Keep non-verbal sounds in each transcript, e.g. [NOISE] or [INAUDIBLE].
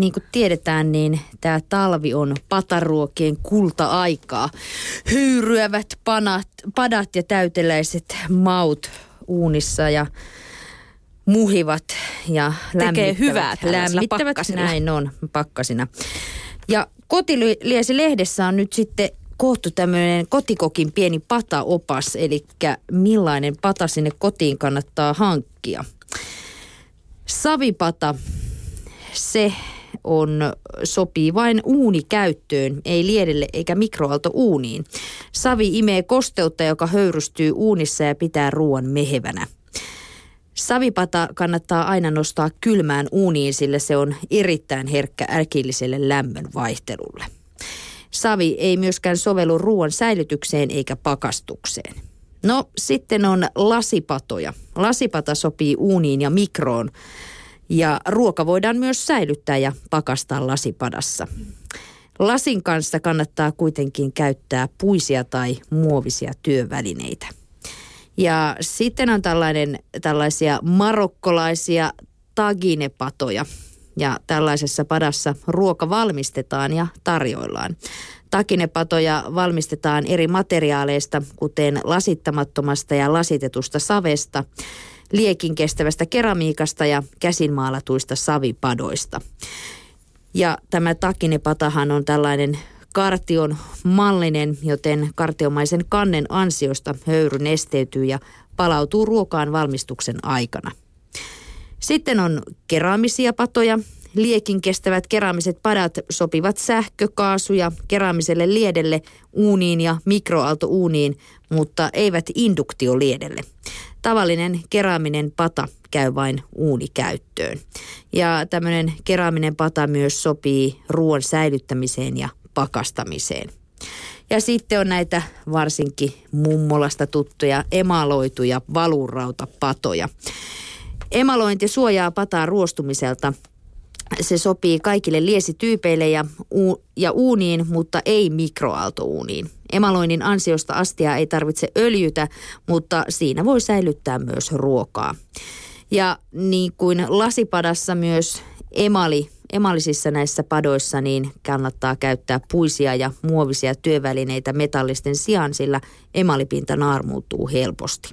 niin kuin tiedetään, niin tämä talvi on pataruokien kulta-aikaa. Hyyryävät panat, padat ja täyteläiset maut uunissa ja muhivat ja Tekee hyvää lämmittävät. pakkasilla. Näin on, pakkasina. Ja Kotiliesi-lehdessä on nyt sitten kohtu tämmöinen kotikokin pieni pataopas, eli millainen pata sinne kotiin kannattaa hankkia. Savipata, se on, sopii vain uunikäyttöön, ei liedelle eikä mikroaaltouuniin. Savi imee kosteutta, joka höyrystyy uunissa ja pitää ruoan mehevänä. Savipata kannattaa aina nostaa kylmään uuniin, sillä se on erittäin herkkä äkilliselle lämmön vaihtelulle. Savi ei myöskään sovellu ruoan säilytykseen eikä pakastukseen. No sitten on lasipatoja. Lasipata sopii uuniin ja mikroon. Ja ruoka voidaan myös säilyttää ja pakastaa lasipadassa. Lasin kanssa kannattaa kuitenkin käyttää puisia tai muovisia työvälineitä. Ja sitten on tällainen, tällaisia marokkolaisia taginepatoja. Ja tällaisessa padassa ruoka valmistetaan ja tarjoillaan. Takinepatoja valmistetaan eri materiaaleista, kuten lasittamattomasta ja lasitetusta savesta, liekin kestävästä keramiikasta ja käsinmaalatuista savipadoista. Ja tämä takinepatahan on tällainen kartion mallinen, joten kartiomaisen kannen ansiosta höyry nesteytyy ja palautuu ruokaan valmistuksen aikana. Sitten on keraamisia patoja. Liekin kestävät keraamiset padat sopivat sähkö, kaasu ja keraamiselle liedelle, uuniin ja mikroaaltouuniin, mutta eivät induktioliedelle. Tavallinen keraaminen pata käy vain uunikäyttöön. Ja tämmöinen keraaminen pata myös sopii ruoan säilyttämiseen ja pakastamiseen. Ja sitten on näitä varsinkin mummolasta tuttuja emaloituja valurautapatoja. Emalointi suojaa pataa ruostumiselta. Se sopii kaikille liesityypeille ja, u- ja uuniin, mutta ei mikroaaltouuniin. Emaloinnin ansiosta astia ei tarvitse öljytä, mutta siinä voi säilyttää myös ruokaa. Ja niin kuin lasipadassa myös emali emalisissa näissä padoissa niin kannattaa käyttää puisia ja muovisia työvälineitä metallisten sijaan, sillä emalipinta naarmuuttuu helposti.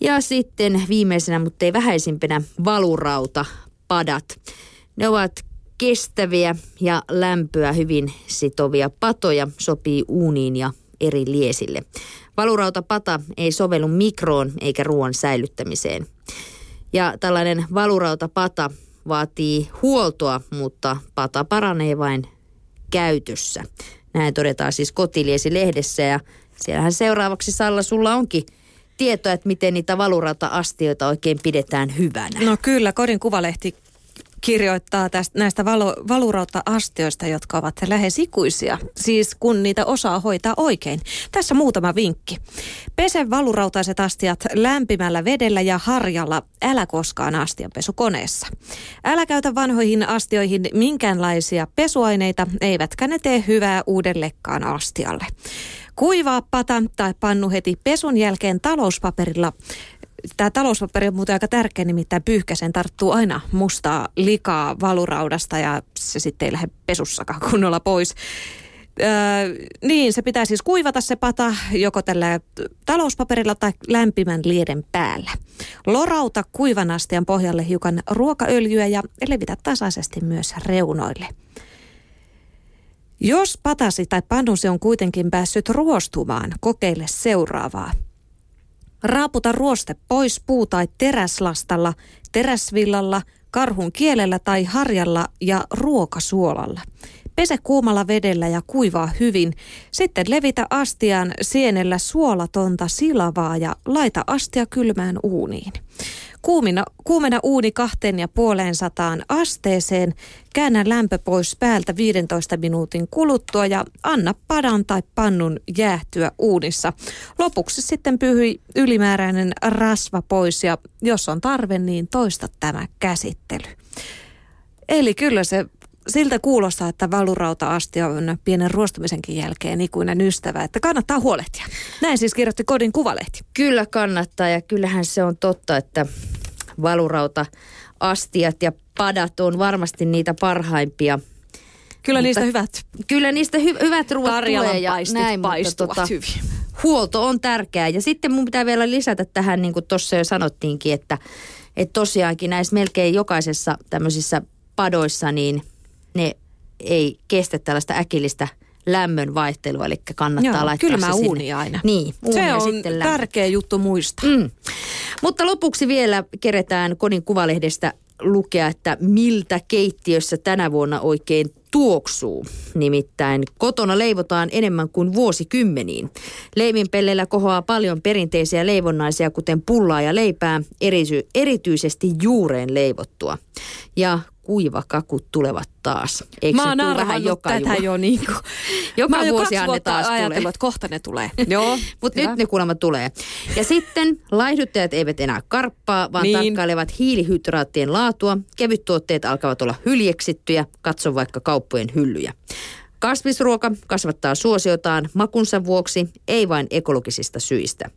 Ja sitten viimeisenä, mutta ei vähäisimpänä, valurauta padat. Ne ovat kestäviä ja lämpöä hyvin sitovia patoja, sopii uuniin ja eri liesille. Valurautapata ei sovellu mikroon eikä ruoan säilyttämiseen. Ja tällainen valurautapata vaatii huoltoa, mutta pata paranee vain käytössä. Näin todetaan siis Kotiliesi-lehdessä ja siellähän seuraavaksi Salla sulla onkin tietoa, että miten niitä valurauta-astioita oikein pidetään hyvänä. No kyllä, Kodin Kuvalehti kirjoittaa tästä, näistä valo, valurautta-astioista, jotka ovat lähes ikuisia. Siis kun niitä osaa hoitaa oikein. Tässä muutama vinkki. Pese valurautaiset astiat lämpimällä vedellä ja harjalla. Älä koskaan astianpesukoneessa. Älä käytä vanhoihin astioihin minkäänlaisia pesuaineita, eivätkä ne tee hyvää uudellekkaan astialle. Kuivaa pata tai pannu heti pesun jälkeen talouspaperilla tämä talouspaperi on muuten aika tärkeä, nimittäin pyyhkäsen tarttuu aina mustaa likaa valuraudasta ja se sitten ei lähde pesussakaan [LAUGHS] kunnolla pois. Öö, niin, se pitää siis kuivata se pata joko tällä talouspaperilla tai lämpimän lieden päällä. Lorauta kuivan astian pohjalle hiukan ruokaöljyä ja levitä tasaisesti myös reunoille. Jos patasi tai pannusi on kuitenkin päässyt ruostumaan, kokeile seuraavaa – Raaputa ruoste pois puu- tai teräslastalla, teräsvillalla, karhun kielellä tai harjalla ja ruokasuolalla. Pese kuumalla vedellä ja kuivaa hyvin. Sitten levitä astiaan sienellä suolatonta silavaa ja laita astia kylmään uuniin. Kuumina, kuumena uuni kahteen ja puoleen sataan asteeseen. Käännä lämpö pois päältä 15 minuutin kuluttua ja anna padan tai pannun jäähtyä uunissa. Lopuksi sitten pyhyi ylimääräinen rasva pois ja jos on tarve, niin toista tämä käsittely. Eli kyllä se siltä kuulostaa, että valurauta-asti on pienen ruostumisenkin jälkeen ikuinen ystävä, että kannattaa huolehtia. Näin siis kirjoitti Kodin Kuvalehti. Kyllä kannattaa ja kyllähän se on totta, että valurauta astiat ja padat on varmasti niitä parhaimpia. Kyllä mutta niistä hyvät Kyllä niistä hy- hyvät ruoat Karjalan tulee ja näin, paistuvat mutta tota, hyvin. huolto on tärkeää. Ja sitten mun pitää vielä lisätä tähän, niin kuin tuossa jo sanottiinkin, että, että tosiaankin näissä melkein jokaisessa tämmöisissä padoissa, niin ne ei kestä tällaista äkillistä lämmön vaihtelua, eli kannattaa Joo, laittaa kylmä se sinne. uuni aina. Niin, uuni Se on sitten tärkeä juttu muistaa. Mm. Mutta lopuksi vielä keretään Kodin kuvalehdestä lukea, että miltä keittiössä tänä vuonna oikein tuoksuu. Nimittäin kotona leivotaan enemmän kuin vuosikymmeniin. Leivinpelleillä kohoaa paljon perinteisiä leivonnaisia, kuten pullaa ja leipää, erisy- erityisesti juureen leivottua. Ja kuivakakut tulevat taas. Eikö Mä oon vähän joka tätä juhla? jo niin kuin. [LAUGHS] Joka Mä jo vuosi kaksi ne taas tulee. että kohta ne tulee. [LAUGHS] Joo, Mutta nyt ne kuulemma tulee. Ja sitten laihduttajat eivät enää karppaa, vaan niin. Tarkkailevat hiilihydraattien laatua. Kevyttuotteet alkavat olla hyljeksittyjä. Katso vaikka kauppojen hyllyjä. Kasvisruoka kasvattaa suosiotaan makunsa vuoksi, ei vain ekologisista syistä.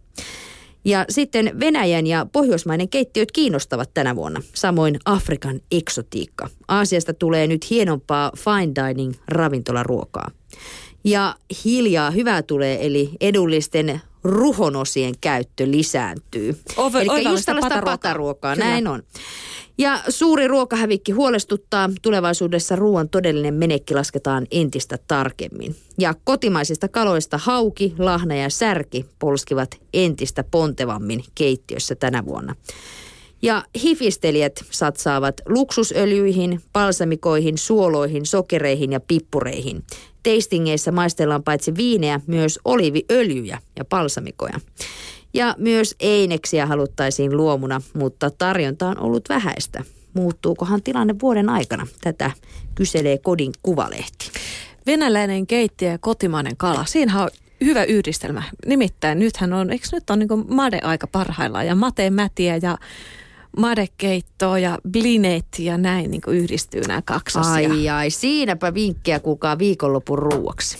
Ja sitten Venäjän ja Pohjoismainen keittiöt kiinnostavat tänä vuonna. Samoin Afrikan eksotiikka. Aasiasta tulee nyt hienompaa fine dining ravintolaruokaa. Ja hiljaa hyvää tulee, eli edullisten ruhonosien käyttö lisääntyy. Ove- Eli just tällaista pataruokaa. pataruokaa, näin on. Ja suuri ruokahävikki huolestuttaa. Tulevaisuudessa ruoan todellinen menekki lasketaan entistä tarkemmin. Ja kotimaisista kaloista hauki, lahna ja särki polskivat entistä pontevammin keittiössä tänä vuonna. Ja hifistelijät satsaavat luksusöljyihin, balsamikoihin, suoloihin, sokereihin ja pippureihin. Tastingeissa maistellaan paitsi viineä myös oliiviöljyjä ja balsamikoja. Ja myös eineksiä haluttaisiin luomuna, mutta tarjonta on ollut vähäistä. Muuttuukohan tilanne vuoden aikana? Tätä kyselee Kodin kuvalehti. Venäläinen keittiö ja kotimainen kala. Siinähän on hyvä yhdistelmä. Nimittäin nythän on, eikö nyt on niin made-aika parhaillaan ja matemätiä ja madekeittoa ja blinet ja näin niin yhdistyy nämä kaksi asiaa. Ai ai, siinäpä vinkkejä kuulkaa viikonlopun ruuaksi.